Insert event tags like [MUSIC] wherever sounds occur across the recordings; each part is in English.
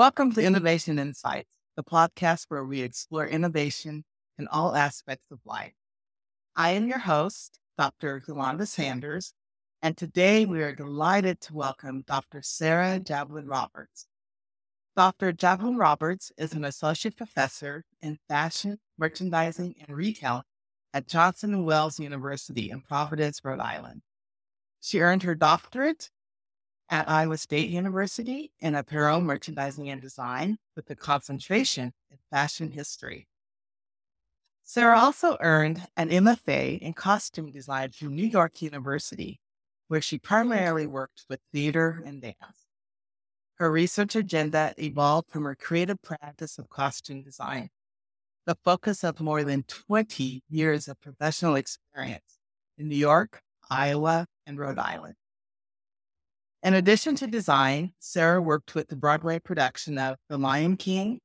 Welcome to Innovation Insights, the podcast where we explore innovation in all aspects of life. I am your host, Dr. Yolanda Sanders, and today we are delighted to welcome Dr. Sara Jablon-Roberts. Dr. Javelin Roberts is an associate professor in fashion, merchandising, and retail at Johnson & Wales University in Providence, Rhode Island. She earned her doctorate at Iowa State University in apparel, merchandising, and design with a concentration in fashion history. Sara also earned an MFA in costume design from New York University, where she primarily worked with theater and dance. Her research agenda evolved from her creative practice of costume design, the focus of more than 20 years of professional experience in New York, Iowa, and Rhode Island. In addition to design, Sara worked with the Broadway production of The Lion King,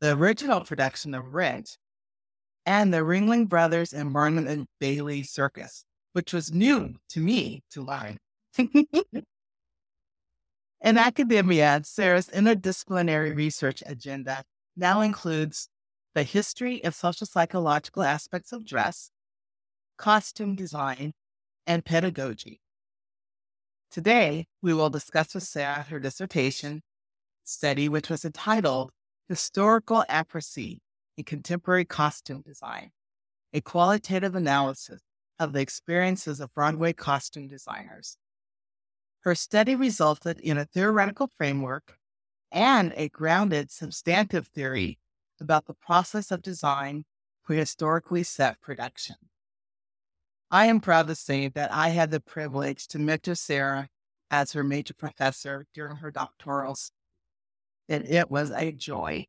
the original production of Rent, and the Ringling Brothers and Barnum and Bailey Circus, which was new to me to learn. [LAUGHS] In academia, Sara's interdisciplinary research agenda now includes the history and social psychological aspects of dress, costume design, and pedagogy. Today, we will discuss with Sara her dissertation study, which was entitled Historical Accuracy in Contemporary Costume Design, a qualitative analysis of the experiences of Broadway costume designers. Her study resulted in a theoretical framework and a grounded substantive theory about the process of design for historically set production. I am proud to say that I had the privilege to mentor Sara as her major professor during her doctorals, and it was a joy.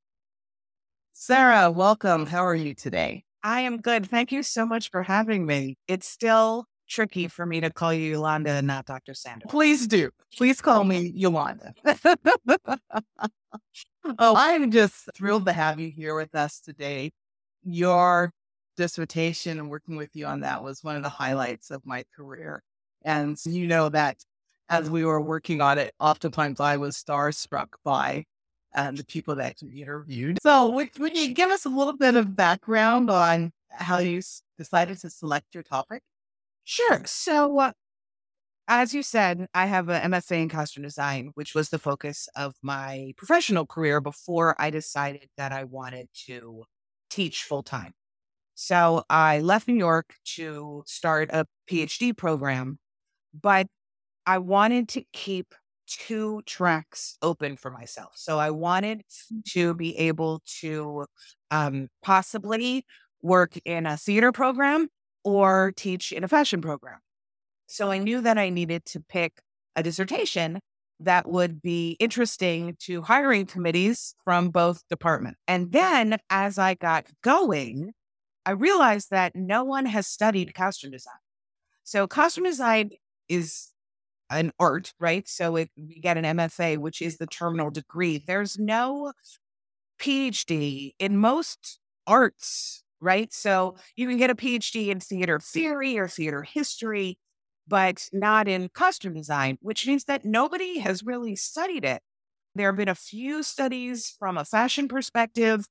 Sara, welcome. How are you today? I am good. Thank you so much for having me. It's still tricky for me to call you Yolanda and not Dr. Sanders. Please do. Please call me Yolanda. [LAUGHS] oh, I'm just thrilled to have you here with us today. Your dissertation and working with you on that was one of the highlights of my career. And you know that as we were working on it, oftentimes I was starstruck by uh, the people that you interviewed. So, would, would you give us a little bit of background on how you s- decided to select your topic? Sure. So, uh, as you said, I have an MFA in costume design, which was the focus of my professional career before I decided that I wanted to teach full time. So I left New York to start a PhD program, but I wanted to keep two tracks open for myself. So I wanted to be able to um, possibly work in a theater program or teach in a fashion program. So I knew that I needed to pick a dissertation that would be interesting to hiring committees from both departments. And then as I got going, I realized that no one has studied costume design. So costume design is an art, right? So it, we get an MFA, which is the terminal degree. There's no PhD in most arts, right? So you can get a PhD in theater theory or theater history, but not in costume design, which means that nobody has really studied it. There have been a few studies from a fashion perspective,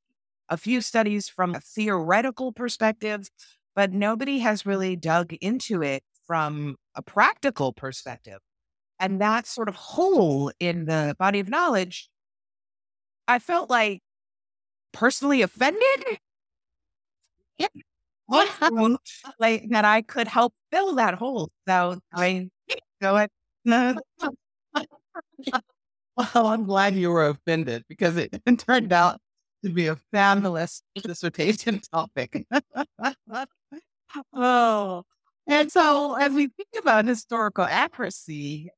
a few studies from a theoretical perspective, but nobody has mm-hmm. really dug into it from a practical perspective. And that sort of hole in the body of knowledge, I felt like personally offended. Yeah. [LAUGHS] like [LAUGHS] that I could help fill that hole. So I go ahead. [LAUGHS] well, I'm glad you were offended because it turned out to be a fabulous dissertation topic. [LAUGHS] oh, and so as we think about historical accuracy,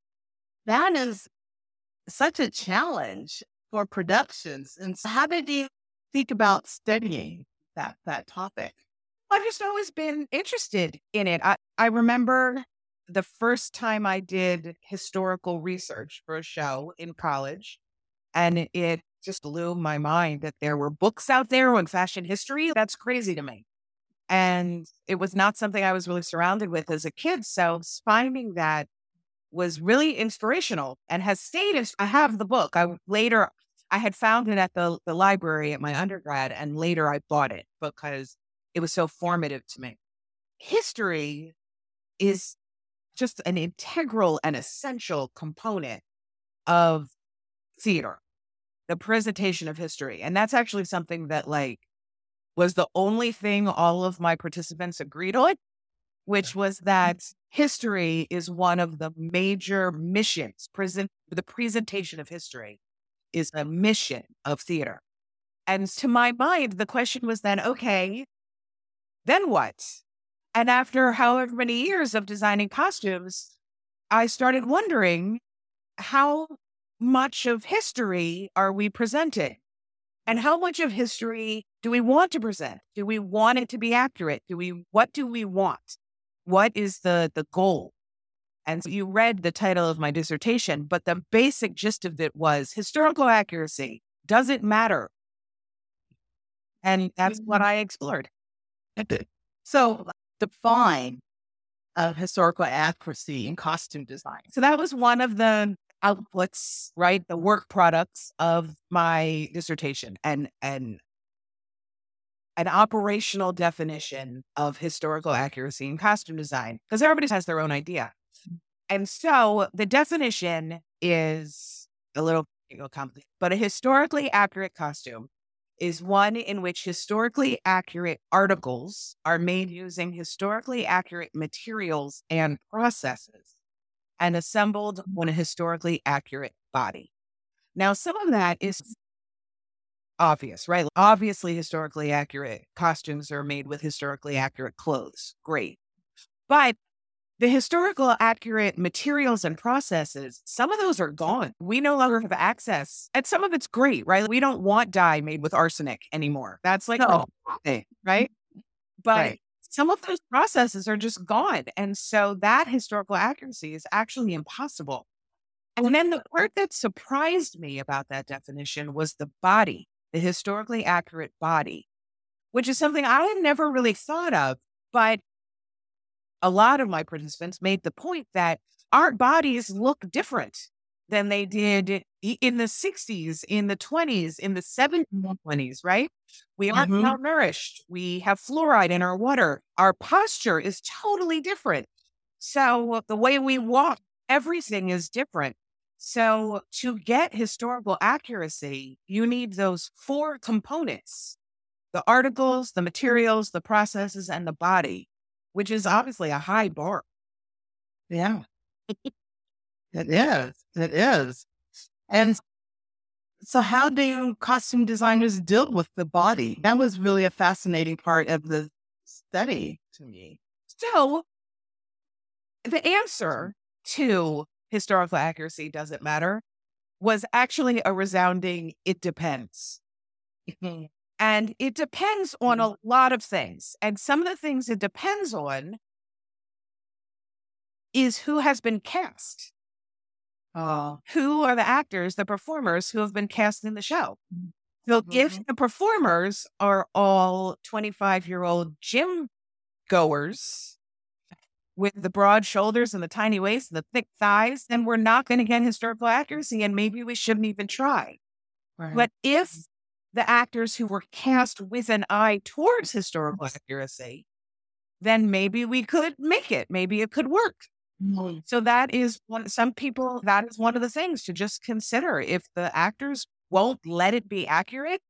that is such a challenge for productions. And so how did you think about studying that that topic? I've just always been interested in it. I, I remember the first time I did historical research for a show in college, and it just blew my mind that there were books out there on fashion history. That's crazy to me. And it was not something I was really surrounded with as a kid. So finding that was really inspirational and has stayed. I have the book. I later I had found it at the, the library at my undergrad, and later I bought it because it was so formative to me. History is just an integral and essential component of theater, the presentation of history. And that's actually something that, like, was the only thing all of my participants agreed on, which was mm-hmm. that history is one of the major missions. Present the presentation of history is a mission of theater. And to my mind, the question was then, okay, then what? And after however many years of designing costumes, I started wondering how much of history are we presenting? And how much of history do we want to present? Do we want it to be accurate? Do we what do we want? What is the the goal? And so you read the title of my dissertation, but the basic gist of it was historical accuracy. Does it matter? And that's what mm. I explored. So define of historical accuracy in costume design. So that was one of the outputs, right? The work products of my dissertation and and an operational definition of historical accuracy in costume design because everybody has their own idea. Mm. And so the definition is a little complicated, but a historically accurate costume is one in which historically accurate articles are made using historically accurate materials and processes and assembled mm-hmm. on a historically accurate body. Now, some of that is mm-hmm. obvious, right? Obviously, historically accurate costumes are made with historically accurate clothes. Great. But the historical accurate materials and processes, some of those are gone. We no longer have access. And some of it's great, right? We don't want dye made with arsenic anymore. That's like, no. right? Mm-hmm. But right. Some of those processes are just gone. And so that historical accuracy is actually impossible. And then the part that surprised me about that definition was the body, the historically accurate body, which is something I had never really thought of. But a lot of my participants made the point that our bodies look different than they did in the 60s, in the 20s, in the 70s, mm-hmm. right? We aren't mm-hmm. malnourished. We have fluoride in our water. Our posture is totally different. So the way we walk, everything is different. So to get historical accuracy, you need those four components the articles, the materials, the processes, and the body which is obviously a high bar. Yeah. [LAUGHS] it is. It is. And so, how do costume designers deal with the body? That was really a fascinating part of the study to me. So, the mm-hmm. answer to historical accuracy doesn't matter was actually a resounding it depends. Mm-hmm. And it depends on mm-hmm. a lot of things. And some of the things it depends on is who has been cast. Uh, who are the actors, the performers who have been cast in the show? So mm-hmm. if the performers are all 25 year old gym goers with the broad shoulders and the tiny waist and the thick thighs, then we're not going to get historical accuracy and maybe we shouldn't even try. Right. But if the actors who were cast with an eye towards historical accuracy, then maybe we could make it. Maybe it could work. Mm-hmm. So that is one, some people, that is one of the things to just consider. If the actors won't let it be accurate,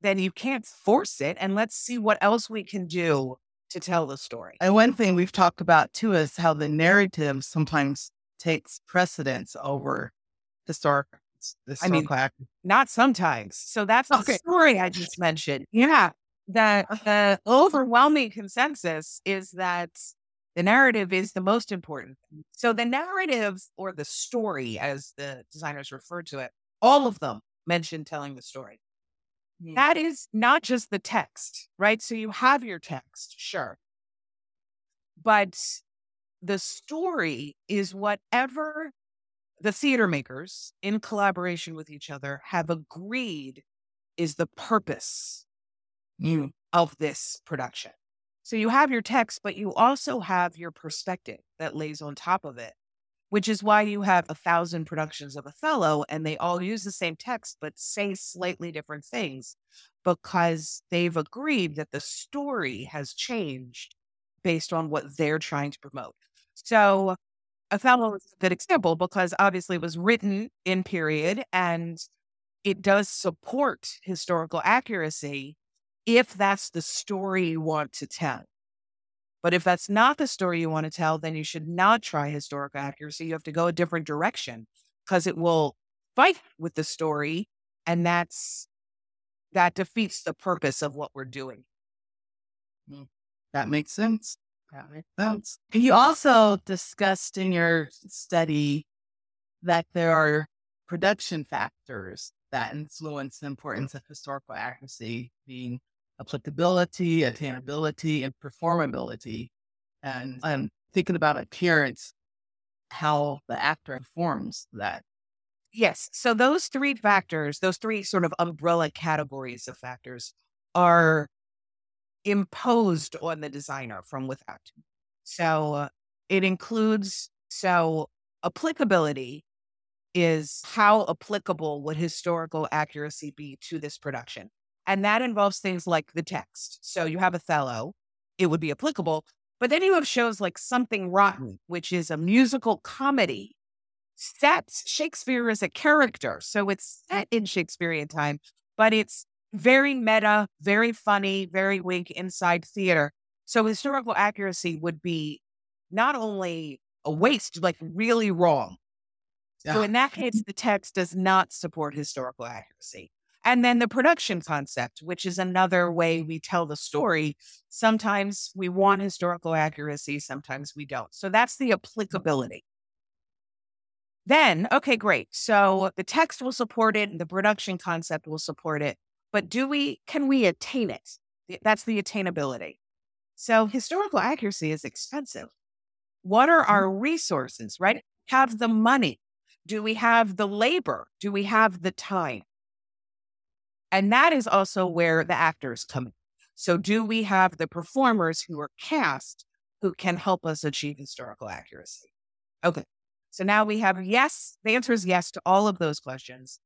then you can't force it. And let's see what else we can do to tell the story. And one thing we've talked about too is how the narrative sometimes takes precedence over historic I mean, not sometimes. So that's the okay. story I just mentioned. Yeah. that the overwhelming consensus is that the narrative is the most important. So the narrative or the story, as the designers refer to it, all of them mention telling the story. Mm-hmm. That is not just the text, right? So you have your text, sure. But the story is whatever the theater makers, in collaboration with each other, have agreed is the purpose mm. of this production. So you have your text, but you also have your perspective that lays on top of it. which is why you have a thousand productions of Othello and they all use the same text but say slightly different things because they've agreed that the story has changed based on what they're trying to promote. So Othello is a good example because obviously it was written in period and it does support historical accuracy if that's the story you want to tell. But if that's not the story you want to tell, then you should not try historical accuracy. You have to go a different direction because it will fight with the story. And that's that defeats the purpose of what we're doing. Hmm. That makes sense. That makes sense. You also discussed in your study that there are production factors that influence the importance of historical accuracy, being applicability, attainability, and performability. And I'm thinking about appearance, how the actor informs that. Yes. So those three factors, those three sort of umbrella categories of factors are imposed on the designer from without. So it includes so applicability is how applicable would historical accuracy be to this production? And that involves things like the text. So you have Othello, it would be applicable. But then you have shows like Something Rotten, which is a musical comedy set Shakespeare as a character. So it's set in Shakespearean time, but it's very meta, very funny, very wink inside theater. So historical accuracy would be not only a waste, like really wrong. So in that case, the text does not support historical accuracy. And then the production concept, which is another way we tell the story. Sometimes we want historical accuracy, sometimes we don't. So that's the applicability. Then, okay, great. So the text will support it, the production concept will support it. But do we, can we attain it? That's the attainability. So historical accuracy is expensive. What are mm-hmm. our resources, right? Have the money. Do we have the labor? Do we have the time? And that is also where the actors come in. So, do we have the performers who are cast who can help us achieve historical accuracy? Okay. So now we have yes, the answer is yes to all of those questions.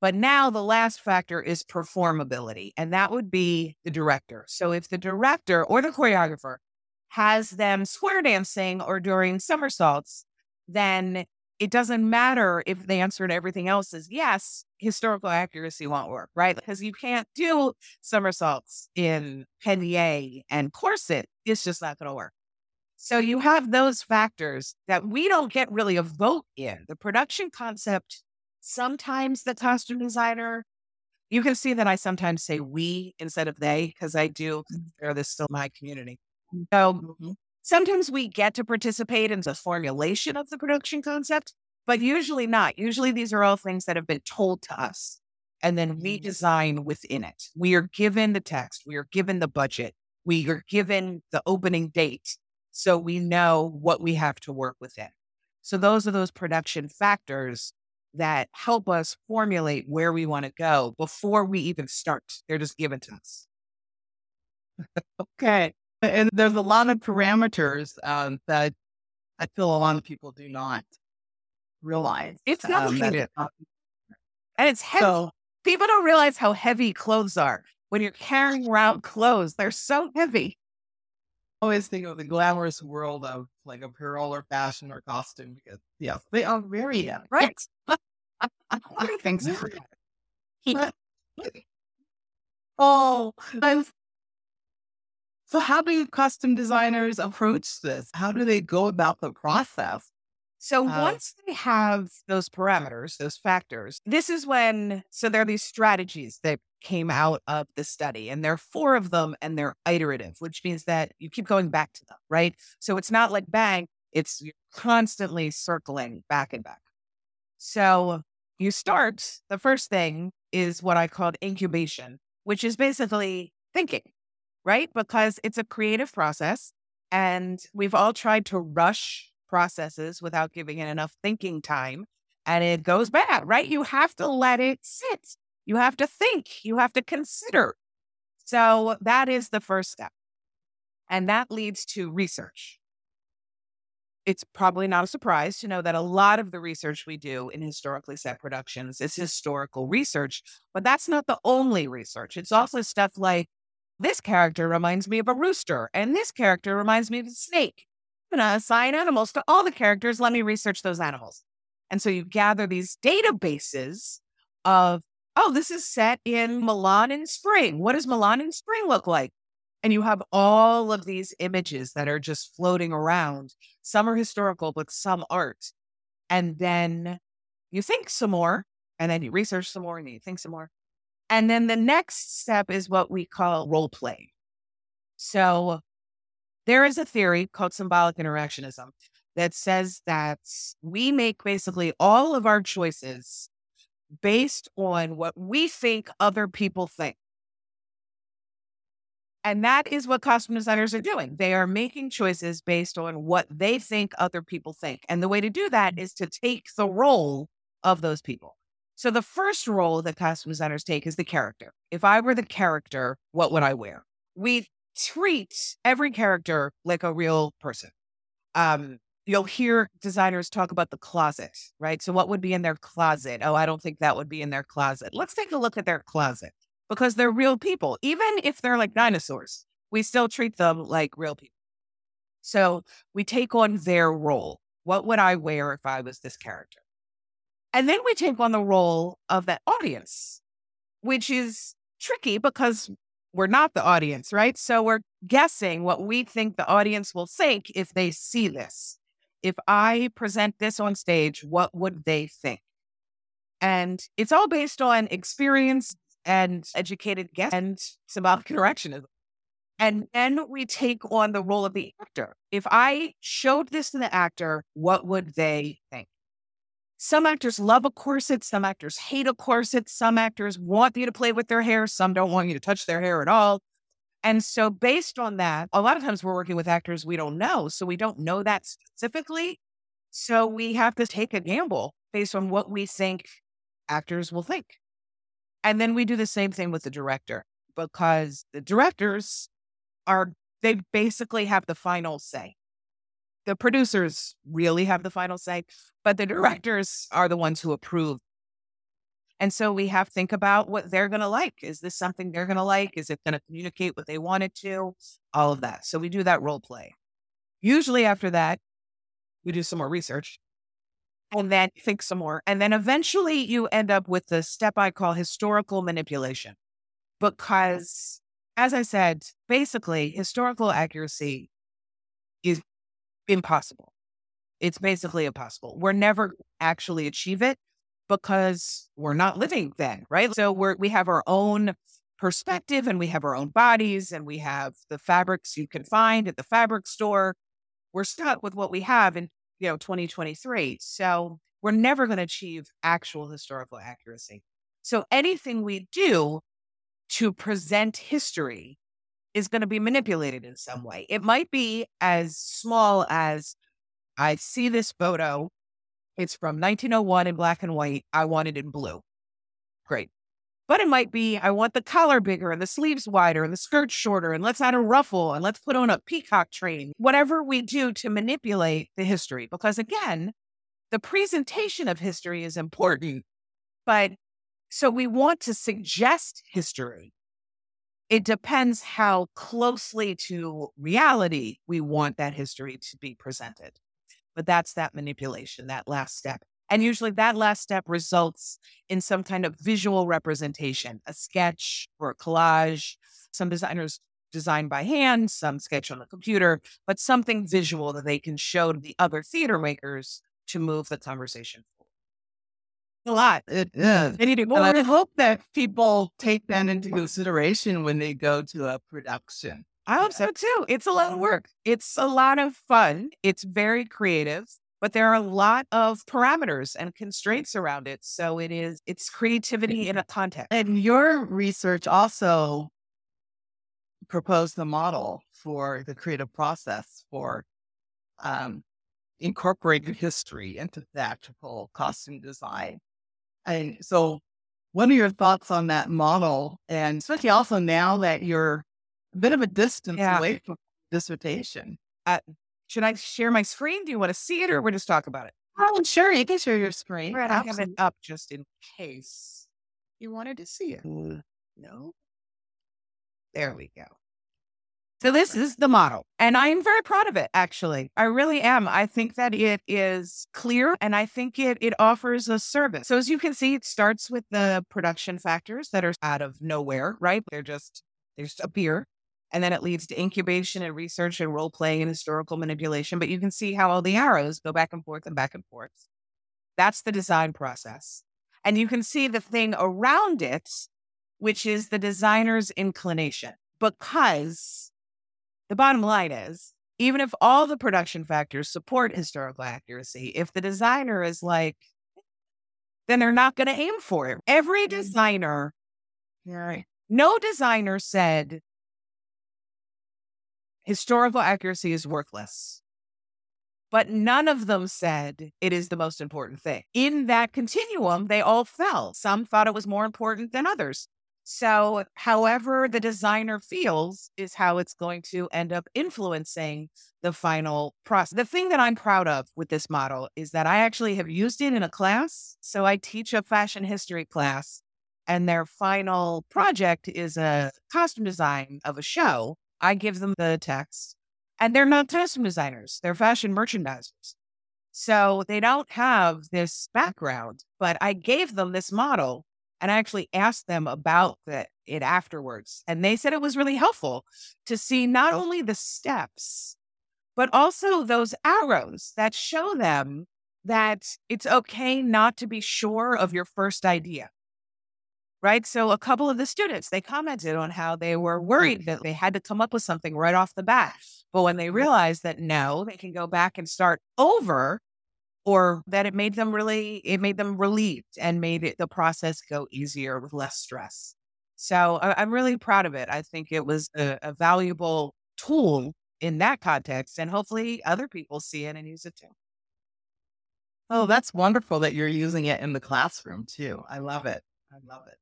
But now the last factor is performability, and that would be the director. So if the director or the choreographer has them square dancing or doing somersaults, then it doesn't matter if the answer to everything else is yes, historical accuracy won't work, right? Because you can't do somersaults in pannier and corset. It's just not going to work. So you have those factors that we don't get really a vote in. The production concept, sometimes the costume designer, you can see that I sometimes say we instead of they because I do consider this still my community. So mm-hmm. Sometimes we get to participate in the formulation of the production concept, but usually not. Usually these are all things that have been told to us and then we mm. design within it. We are given the text, we are given the budget, we are given the opening date. So we know what we have to work within. So those are those production factors that help us formulate where we want to go before we even start. They're just given to us. [LAUGHS] okay. And there's a lot of parameters um, that I feel a lot of people do not realize. It's not Um, and it's heavy. So, people don't realize how heavy clothes are. When you're carrying around clothes, they're so heavy. I always think of the glamorous world of like apparel or fashion or costume because, yes, they are very heavy. Right. [LAUGHS] Things. oh, I'm so, how do costume designers approach this? How do they go about the process? So, uh, once they have those parameters, those factors, this is when, so there are these strategies that came out of the study, and there are four of them, and they're iterative, which means that you keep going back to them, right? So, it's not like bang, it's constantly circling back and back. So, you start, the first thing is what I called incubation, which is basically thinking right? Because it's a creative process and we've all tried to rush processes without giving it enough thinking time and it goes bad, right? You have to let it sit. You have to think, you have to consider. So that is the first step. And that leads to research. it's probably not a surprise to know that a lot of the research we do in historically set productions is historical research, but that's not the only research. It's also stuff like this character reminds me of a rooster, and this character reminds me of a snake. I'm going to assign animals to all the characters. Let me research those animals. And so you gather these databases of, oh, this is set in Milan in spring. What does Milan in spring look like? And you have all of these images that are just floating around. Some are historical, but some aren't. And then you think some more, and then you research some more, and you think some more. And then the next step is what we call role play. So there is a theory called symbolic interactionism that says that we make basically all of our choices based on what we think other people think. And that is what costume designers are doing. They are making choices based on what they think other people think. And the way to do that is to take the role of those people. So the first role that costume designers take is the character. If I were the character, what would I wear? We treat every character like a real person. Um, you'll hear designers talk about the closet, right? So what would be in their closet? Oh, I don't think that would be in their closet. Let's take a look at their closet because they're real people. Even if they're like dinosaurs, we still treat them like real people. So we take on their role. What would I wear if I was this character? And then we take on the role of that audience, which is tricky because we're not the audience, right? So we're guessing what we think the audience will think if they see this. If I present this on stage, what would they think? And it's all based on experience and educated guess and symbolic interactionism. And then we take on the role of the actor. If I showed this to the actor, what would they think? Some actors love a corset, some actors hate a corset, some actors want you to play with their hair, some don't want you to touch their hair at all. And so, based on that, a lot of times we're working with actors we don't know. So, we don't know that specifically. So, we have to take a gamble based on what we think actors will think. And then we do the same thing with the director because the directors are, they basically have the final say. The producers really have the final say, but the directors are the ones who approve. And so we have to think about what they're going to like. Is this something they're going to like? Is it going to communicate what they want it to? All of that. So we do that role play. Usually after that, we do some more research and then think some more. And then eventually you end up with the step I call historical manipulation. Because, as I said, basically, historical accuracy is impossible. It's basically impossible. We're never actually achieve it because we're not living then, right? So we're we have our own perspective and we have our own bodies and we have the fabrics you can find at the fabric store. We're stuck with what we have. in, you know 2023 so we're never going to achieve actual historical accuracy so anything we do to present history is going to be manipulated in some way it might be as small as i see this photo it's from 1901 in black and white i want it in blue great but it might be I want the collar bigger and the sleeves wider and the skirt shorter and let's add a ruffle and let's put on a peacock train. Whatever we do to manipulate the history, because again, the presentation of history is important. But so we want to suggest history. It depends how closely to reality we want that history to be presented. But that's that manipulation, that last step. And usually that last step results in some kind of visual representation, a sketch or a collage. Some designers design by hand, some sketch on the computer, but something visual that they can show to the other theater makers to move the conversation. A lot. It is. To, and I hope that people take that into consideration when they go to a production. I hope so too. It's a lot of work. It's a lot of fun. It's very creative but there are a lot of parameters and constraints around it. So it is, it's creativity in a context. And your research also proposed the model for the creative process for um, incorporating history into theatrical costume design. And so, what are your thoughts on that model? And especially also now that you're a bit of a distance yeah. away from dissertation. Uh, should I share my screen? Do you want to see it or we'll just talk about it? Oh, sure. You can share your screen. Right, I have it up just in case. You wanted to see it. No. There we go. So this is the model. And I am very proud of it, actually. I really am. I think that it is clear and I think it it offers a service. So as you can see, it starts with the production factors that are out of nowhere, right? They're just they just appear. And then it leads to incubation and research and role playing and historical manipulation. But you can see how all the arrows go back and forth and back and forth. That's the design process. And you can see the thing around it, which is the designer's inclination. Because the bottom line is, even if all the production factors support historical accuracy, if the designer is like, then they're not going to aim for it. Every designer, Right. no designer said historical accuracy is worthless. But none of them said it is the most important thing. In that continuum, they all fell. Some thought it was more important than others. So, however the designer feels is how it's going to end up influencing the final process. The thing that I'm proud of with this model is that I actually have used it in a class. So, I teach a fashion history class, and their final project is a costume design of a show. I give them the text, and they're not costume designers, they're fashion merchandisers. So, they don't have this background, but I gave them this model and I actually asked them about the, it afterwards. And they said it was really helpful to see not oh. only the steps, but also those arrows that show them that it's okay not to be sure of your first idea. Right. So a couple of the students, they commented on how they were mm. worried that they had to come up with something right off the bat. But when they realized that no, they can go back and start over, or that it made them really it made them relieved and made it the process go easier with less stress. So I, am really proud of it. I think it was a, a, valuable tool in that context and hopefully other people see it and use it too. Oh that's wonderful that you're using it in the classroom too. I love it. I love it.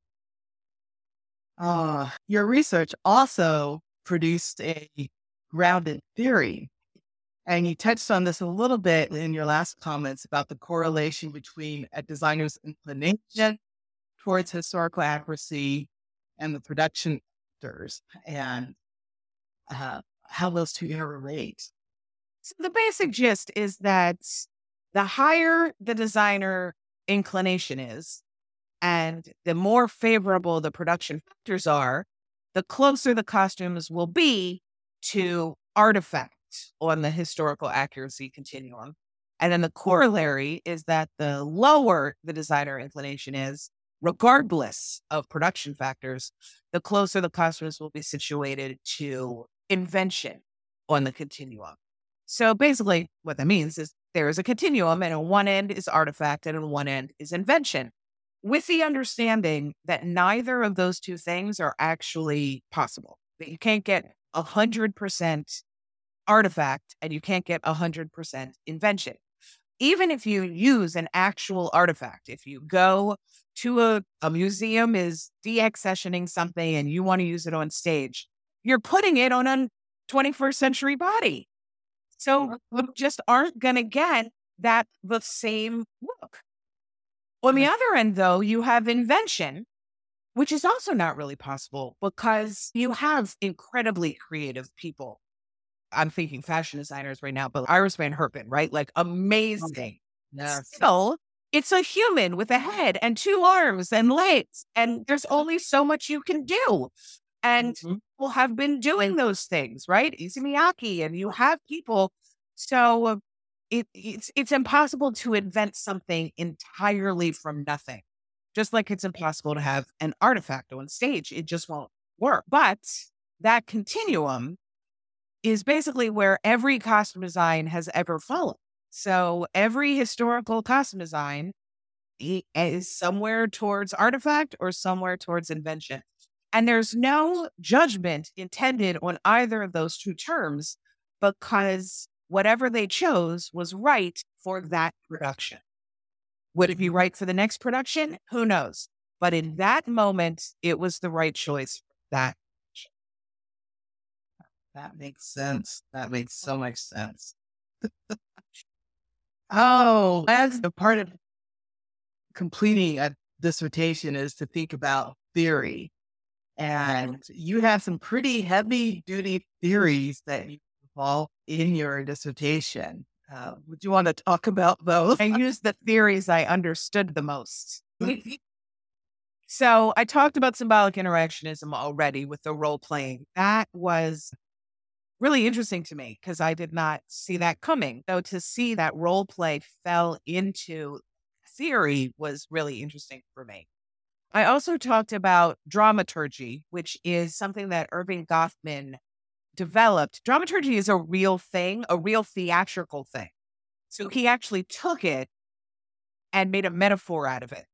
Uh, your research also produced a grounded theory and you touched on this a little bit in your last comments about the correlation between a designer's inclination towards historical accuracy and the production factors and uh, how those two interrelate. So the basic gist is that the higher the designer inclination is, and the more favorable the production factors are, the closer the costumes will be to artifact on the historical accuracy continuum. And then the corollary is that the lower the designer inclination is, regardless of production factors, the closer the costumes will be situated to invention on the continuum. So basically, what that means is there is a continuum, and on one end is artifact, and on one end is invention, with the understanding that neither of those two things are actually possible. That you can't get 100% artifact and you can't get 100% invention. Even if you use an actual artifact, if you go to a, a museum is deaccessioning something and you want to use it on stage, you're putting it on a 21st century body. So we just aren't going to get that the same look. On the other end, though, you have invention, which is also not really possible because you have incredibly creative people I'm thinking fashion designers right now, but Iris Van Herpen, right? Like amazing. Yeah. Still, it's a human with a head and two arms and legs, and there's only so much you can do. And Mhm. people have been doing those things, right? Izzy and you have people. So it, it's it's impossible to invent something entirely from nothing. Just like it's impossible to have an artifact on stage, it just won't work. But that continuum is basically where every costume design has ever fallen. So every historical costume design is somewhere towards artifact or somewhere towards invention. And there's no judgment intended on either of those two terms because whatever they chose was right for that production. Would it be right for the next production? Who knows? But in that moment, it was the right choice for that That makes sense. That makes so much sense. [LAUGHS] oh, as a part of completing a dissertation is to think about theory. And you have some pretty heavy duty theories that you involve in your dissertation. Uh, would you want to talk about those? I use the theories I understood the most. [LAUGHS] so I talked about symbolic interactionism already with the role playing. That was really interesting to me because I did not see that coming. Though to see that role play fell into theory was really interesting for me. I also talked about dramaturgy, which is something that Erving Goffman developed. Dramaturgy is a real thing, a real theatrical thing. So he actually took it and made a metaphor out of it.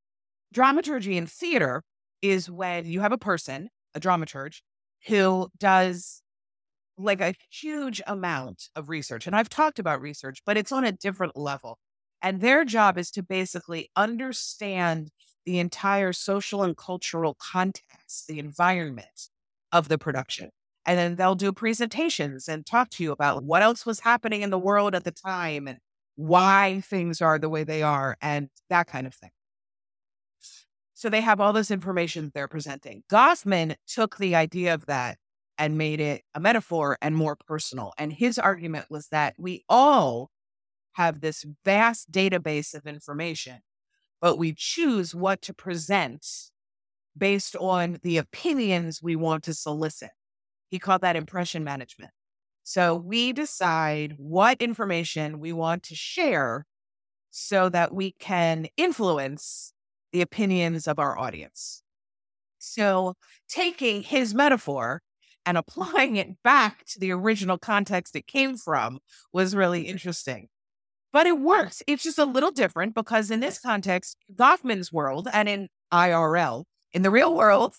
Dramaturgy in theater is when you have a person, a dramaturge, who does like a huge amount of research. And I've talked about research, but it's on a different level. And their job is to basically understand the entire social and cultural context, the environment of the production. And then they'll do presentations and talk to you about what else was happening in the world at the time and why things are the way they are and that kind of thing. So they have all this information they're presenting. Goffman took the idea of that and made it a metaphor and more personal. And his argument was that we all have this vast database of information, but we choose what to present based on the opinions we want to solicit. He called that impression management. So we decide what information we want to share so that we can influence the opinions of our audience. So taking his metaphor and applying it back to the original context it came from was really mm-hmm. interesting but it works. It's just a little different because in this context, Goffman's world and in IRL, in the real world,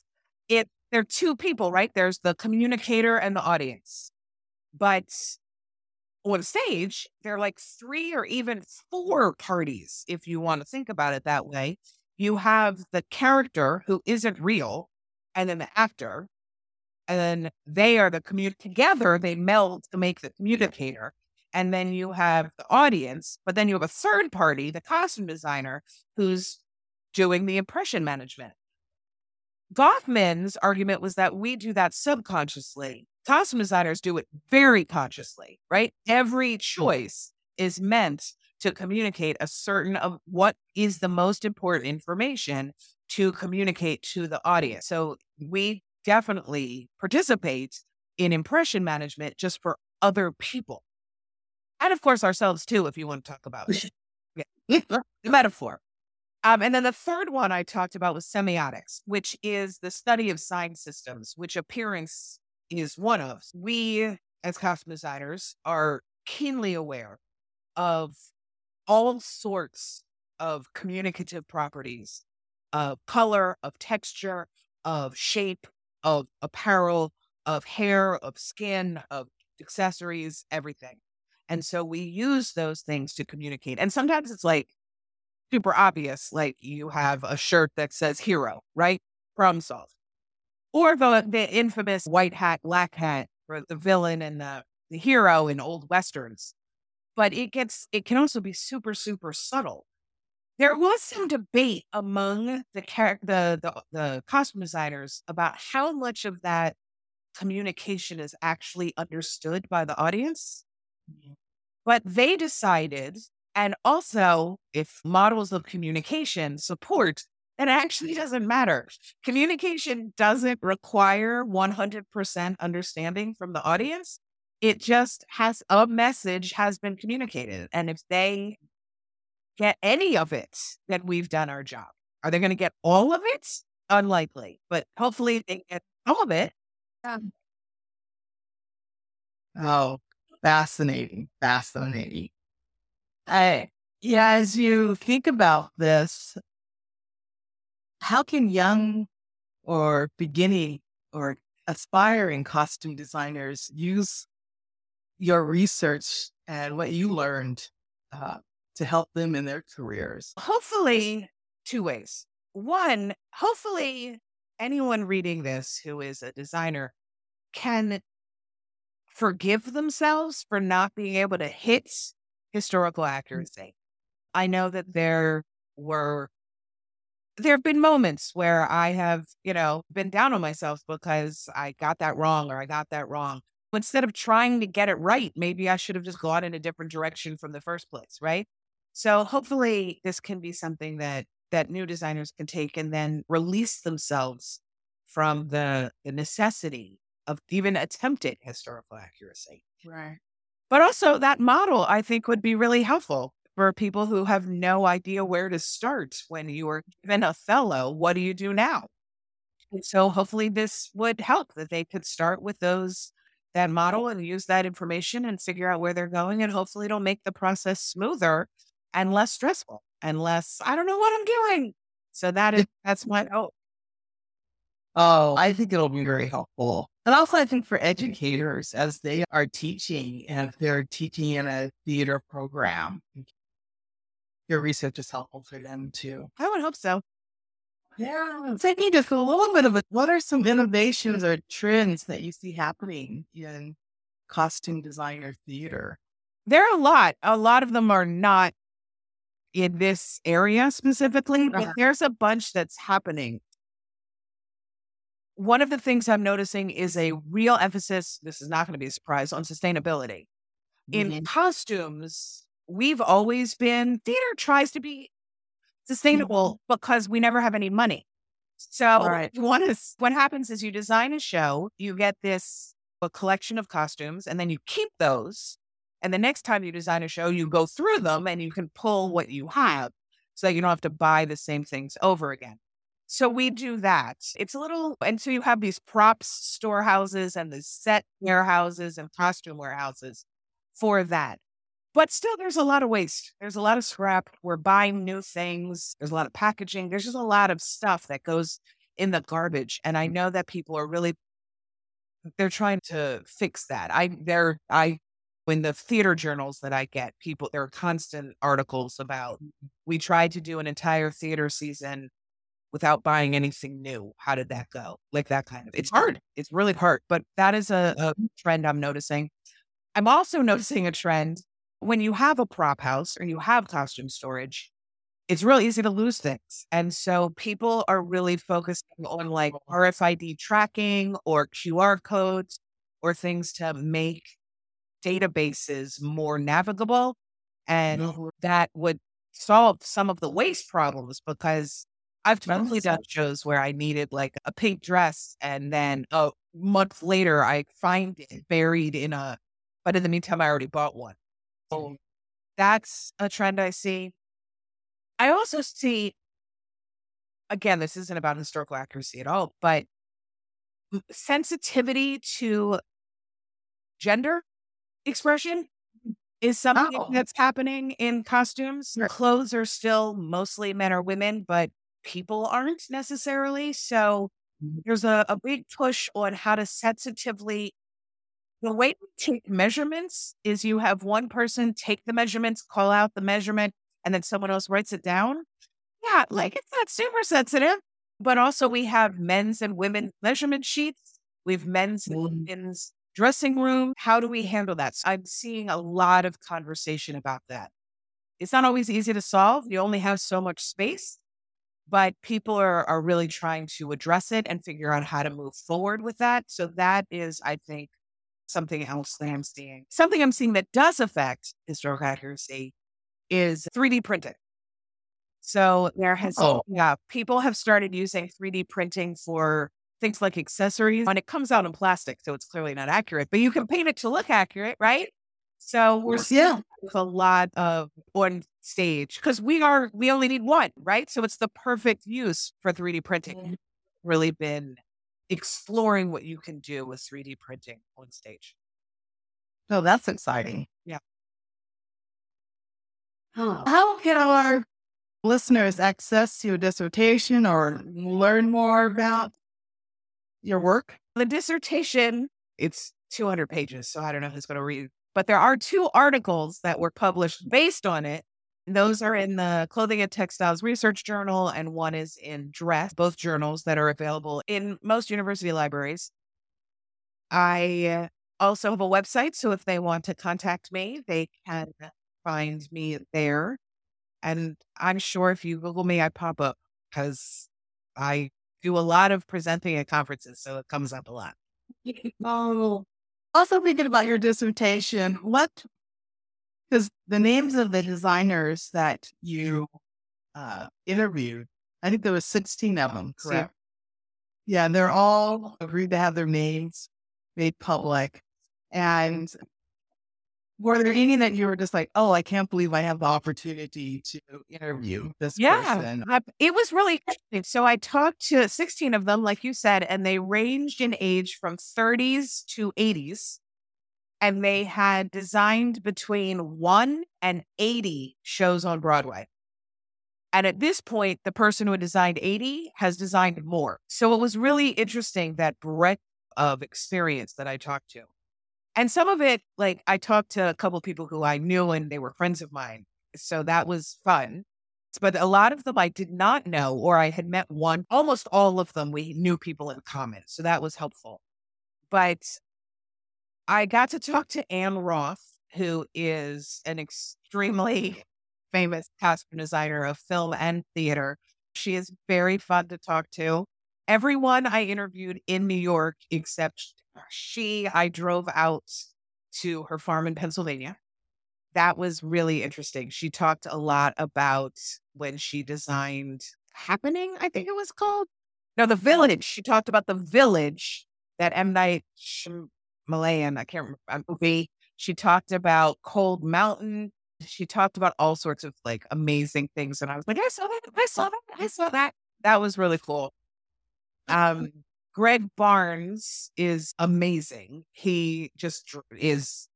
it there are two people, right? There's the communicator and the audience. But on stage, there are like three or even four parties, if you want to think about it that way. You have the character who isn't real, and then the actor, and then they are the commute together, they meld to make the communicator. And then you have the audience, but then you have a third party, the costume designer, who's doing the impression management. Goffman's argument was that we do that subconsciously. Costume designers do it very consciously, right? Every choice is meant to communicate a certain of what is the most important information to communicate to the audience. So we definitely participate in impression management just for other people and of course ourselves too, if you want to talk about it. [LAUGHS] Metaphor. Um, and then the third one I talked about was semiotics, which is the study of sign systems, which appearance is one of. We, as costume designers, are keenly aware of all sorts of communicative properties of color, of texture, of shape, of apparel, of hair, of skin, of accessories, everything. And so we use those things to communicate. And sometimes it's like super obvious, like you have a shirt that says hero, right? Problem solved. Or the, the infamous white hat, black hat for the villain and the, the hero in old westerns. But it gets, it can also be super, super subtle. There was some debate among the, the, the, the costume designers about how much of that communication is actually understood by the audience. Mm-hmm. But they decided, and also if models of communication support, it actually doesn't matter. Communication doesn't require 100% understanding from the audience. It just has a message has been communicated. And if they get any of it, then we've done our job. Are they going to get all of it? Unlikely, but hopefully they get all of it. Um, oh, fascinating, fascinating. I, yeah, as you think about this, how can young or beginning or aspiring costume designers use your research and what you learned uh, to help them in their careers? Hopefully, two ways. One, hopefully, anyone reading this who is a designer can forgive themselves for not being able to hit historical mm. accuracy. I know that there were there have been moments where I have, you know, been down on myself because I got that wrong or I got that wrong. Instead of trying to get it right, maybe I should have just gone in a different direction from the first place, right? So hopefully this can be something that that new designers can take and then release themselves from the, the necessity of even attempted historical accuracy. Right. But also that model I think would be really helpful for people who have no idea where to start when you are given Othello. What do you do now? And so hopefully this would help that they could start with those that model and use that information and figure out where they're going and hopefully it'll make the process smoother and less stressful and less I don't know what I'm doing. So that is that's my oh, [LAUGHS] Oh, I think it'll be very helpful. And also, I think for educators, as they are teaching and if they're teaching in a theater program, mm, your research is helpful for them too. I would hope so. Yeah. Thinking just a little bit of. What are some innovations or trends that you see happening in costume designer theater? There are a lot. A lot of them are not in this area specifically, but Uh-huh. there's a bunch that's happening. One of the things I'm noticing is a real emphasis, this is not going to be a surprise, on sustainability. In Mhm. costumes, we've always been, theater tries to be sustainable because we never have any money. So Right. one is what happens is you design a show, you get this a collection of costumes, and then you keep those. And the next time you design a show, you go through them and you can pull what you have so that you don't have to buy the same things over again. So we do that. It's a little, and so you have these props storehouses and the set warehouses and costume warehouses for that. But still, there's a lot of waste. There's a lot of scrap. We're buying new things. There's a lot of packaging. There's just a lot of stuff that goes in the garbage. And I know that people are really, they're trying to fix that. I, they're, I, in the theater journals that I get, people, there are constant articles about, mm-hmm. we tried to do an entire theater season without buying anything new. How did that go? Like that kind of, it's hard. It's really hard. But that is a, a mm-hmm. trend I'm noticing. I'm also noticing a trend when you have a prop house or you have costume storage, it's really easy to lose things. And so people are really focusing on like RFID tracking or QR codes or things to make databases more navigable. And Mhm. that would solve some of the waste problems because I've totally done shows where I needed like a pink dress and then a month later I find it buried in a, but in the meantime, I already bought one. So that's a trend I see. I also see, again, this isn't about historical accuracy at all, but sensitivity to gender expression is something Oh. that's happening in costumes. Clothes are still mostly men or women, but people aren't necessarily. So Mhm. there's a, a big push on how to sensitively the way we take measurements is you have one person take the measurements, call out the measurement, and then someone else writes it down. Yeah, like it's not super sensitive. But also we have men's and women's measurement sheets. We have men's and Mhm. women's dressing room. How do we handle that? So I'm seeing a lot of conversation about that. It's not always easy to solve. You only have so much space, but people are, are really trying to address it and figure out how to move forward with that. So that is, I think, something else that I'm seeing. Something I'm seeing that does affect historical accuracy eh, is 3D printing. So there has, Oh. yeah, people have started using 3D printing for things like accessories and it comes out in plastic. So it's clearly not accurate, but you can paint it to look accurate, right? So we're Yeah. seeing with a lot of on stage because we are, we only need one, right? So it's the perfect use for 3D printing. Really been exploring what you can do with 3D printing on stage. Oh, that's exciting. Yeah. How can our listeners access your dissertation or learn more about your work? The dissertation, it's 200 pages, so I don't know who's going to read, but there are two articles that were published based on it. Those are in the Clothing and Textiles Research Journal, and one is in Dress, both journals that are available in most university libraries. I also have a website, so if they want to contact me, they can find me there. And I'm sure if you Google me, I pop up because I do a lot of presenting at conferences. So it comes up a lot. [LAUGHS] Oh, also thinking about your dissertation, what, because the names of the designers that you uh, interviewed, I think there was 16 of them, correct? So, yeah, they're all agreed to have their names made public. And were there any that you were just like, oh, I can't believe I have the opportunity to interview mm-hmm. this yeah, person? I, it was really interesting. So I talked to 16 of them, like you said, and they ranged in age from 30s to 80s. And they mm-hmm. had designed between one and 80 shows on Broadway. And at this point, the person who had designed 80 has designed more. So it was really interesting that breadth of experience that I talked to. And some of it, like I talked to a couple of people who I knew and they were friends of mine. So that was fun. But a lot of them I did not know, or I had met one, almost all of them, we knew people in common. So that was helpful. But I got to talk to Ann Roth, who is an extremely [LAUGHS] famous costume designer of film and theater. She is very fun to talk to. Everyone I interviewed in New York, except she, I drove out to her farm in Pennsylvania. That was really interesting. She talked a lot about when she designed Happening, I think it was called. No, the village. She talked about the village that M. Night Shyamalan, I can't remember, movie. She talked about Cold Mountain. She talked about all sorts of like amazing things. And I was like, I saw that. I saw that. I saw that. That was really cool. Um, Greg Barnes is amazing. He just is,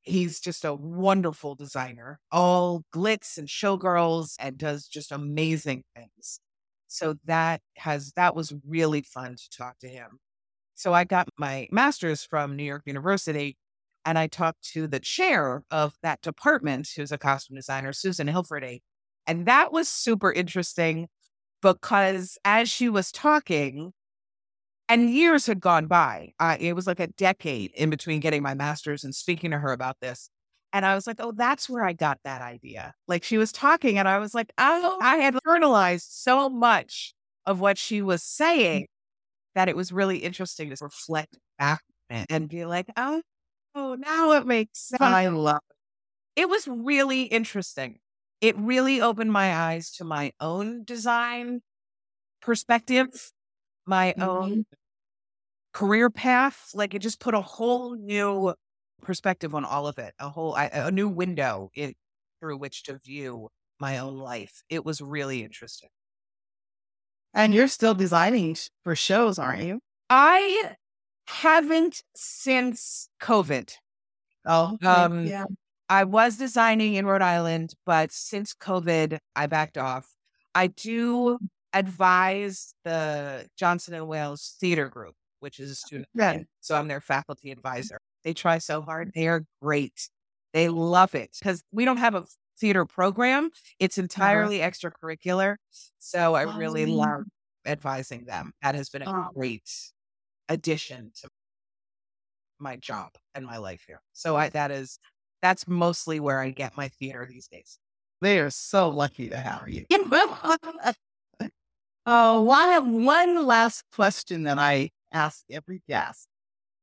he's just a wonderful designer, all glitz and showgirls and does just amazing things. So that has, that was really fun to talk to him. So I got my master's from New York University and I talked to the chair of that department, who's a costume designer, Susan Hilferty. And that was super interesting because as she was talking, and years had gone by. Uh, it was like a decade in between getting my master's and speaking to her about this. And I was like, oh, that's where I got that idea. Like she was talking, and I was like, oh, I had internalized so much of what she was saying that it was really interesting to reflect back and be like, oh, oh, now it makes sense. I love it. It was really interesting. It really opened my eyes to my own design perspective, my mm-hmm. own career path. Like it just put a whole new perspective on all of it, a whole a new window in, through which to view my own life. It was really interesting. And you're still designing for shows, aren't you? I haven't since COVID. Oh, um, yeah. I was designing in Rhode Island, but since COVID, I backed off. I do advise the Johnson and Wales Theater Group which is a student. Right. So I'm their faculty advisor. They try so hard. They are great. They love it because we don't have a theater program. It's uh-huh. entirely uh-huh. extracurricular. So I really oh. love advising them. That has been a oh. great addition to my job and my life here. So I, that is, that's mostly where I get my theater these days. They are so lucky to have you. Oh, well, I have one last question that I ask every guest,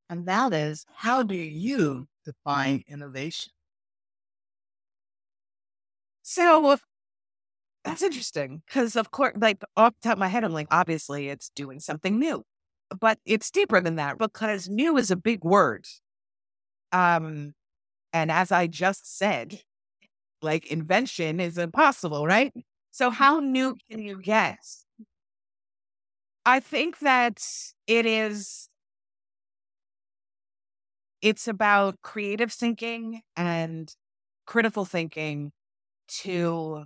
and that is how do you define innovation? So that's interesting because, of course, like off the top of my head, I'm like, obviously it's doing something new, but it's deeper than that because new is a big word. Um, and as I just said, like invention is impossible, right? So how new can you get? I think that it is it's about creative thinking and critical thinking to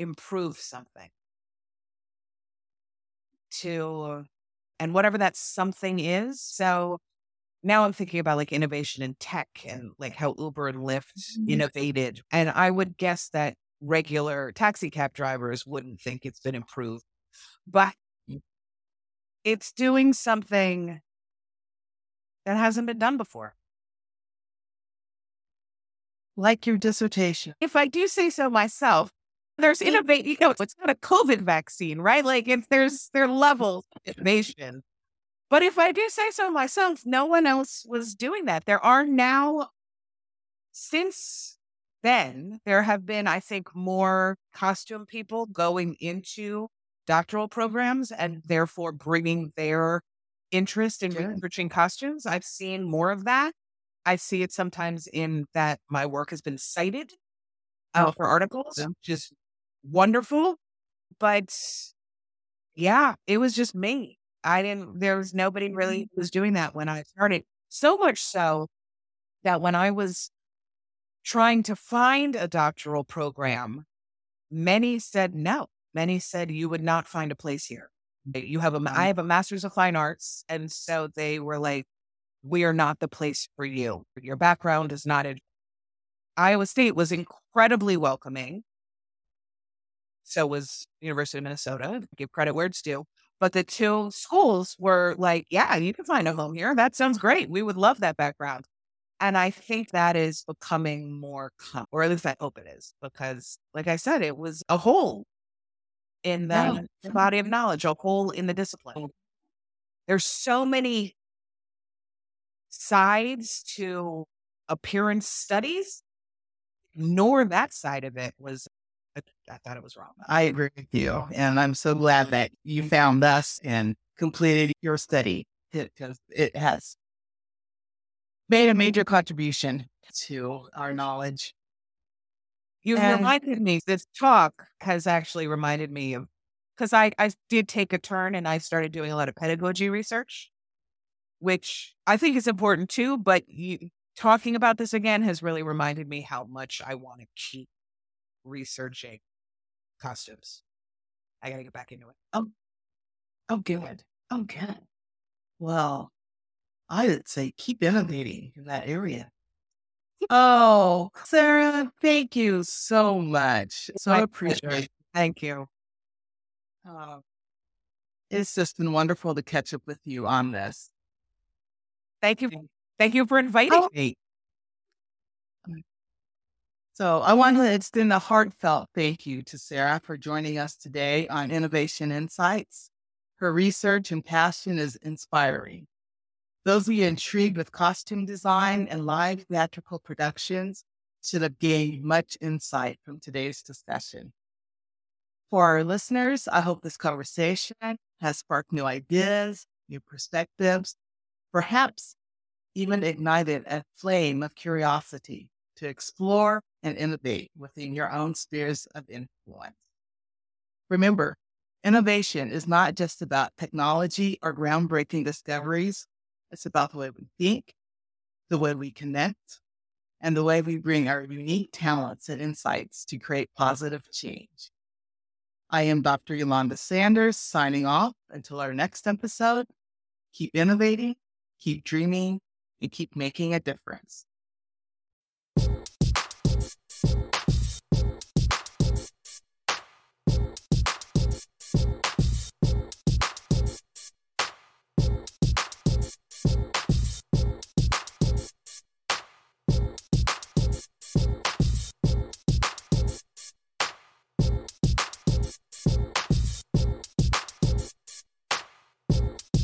improve something to and whatever that something is so now i'm thinking about like innovation in tech and like how uber and lyft mm-hmm. innovated and i would guess that regular taxi cab drivers wouldn't think it's been improved. But it's doing something that hasn't been done before. like your dissertation. If I do say so myself, there's innovate. You know, it's not a COVID vaccine, right? Like, if there's there are levels of innovation. But if I do say so myself, no one else was doing that. There are now, since then, there have been, I think, more costume people going into doctoral programs and therefore bringing their interest in Good. researching costumes. I've seen more of that. I see it sometimes in that my work has been cited uh, Oh, for articles, awesome. is wonderful. But yeah, it was just me. I didn't, there was nobody really was doing that when I started. So much so that when I was trying to find a doctoral program, many said no. Many said you would not find a place here. You have a, I have a master's of fine arts. And so they were like, we are not the place for you. Your background is not in. Iowa State was incredibly welcoming. So was University of Minnesota. Give credit where it's due. But the two schools were like, yeah, you can find a home here. That sounds great. We would love that background. And I think that is becoming more, com- or at least I hope it is, because like I said, it was a hole in the Yeah. body of knowledge, a hole in the discipline. Oh. There's so many sides to appearance studies, nor that side of it was, I, I thought it was wrong. I agree with you. And I'm so glad that you found us and completed your study because it has made a mm-hmm. major contribution to our knowledge. You've And- reminded me, this talk has actually reminded me of, because I, I did take a turn and I started doing a lot of pedagogy research, which I think is important too. But you, talking about this again has really reminded me how much I want to keep researching costumes. I got to get back into it. Oh, oh good. Oh, good. Well, I would say keep innovating in that area. [LAUGHS] Oh, Sara, thank you so much. So I appreciate it. Thank you. Uh, it's just been wonderful to catch up with you on this. Thank you. Thank you for inviting Oh. me. So I want to extend a heartfelt thank you to Sara for joining us today on Innovation Insights. Her research and passion is inspiring. Those of you intrigued with costume design and live theatrical productions should have gained much insight from today's discussion. For our listeners, I hope this conversation has sparked new ideas, new perspectives, perhaps even ignited a flame of curiosity to explore and innovate within your own spheres of influence. Remember, innovation is not just about technology or groundbreaking discoveries. It's about the way we think, the way we connect, and the way we bring our unique talents and insights to create positive change. I am Dr. Yolanda Sanders signing off until our next episode. Keep innovating, keep dreaming, and keep making a difference.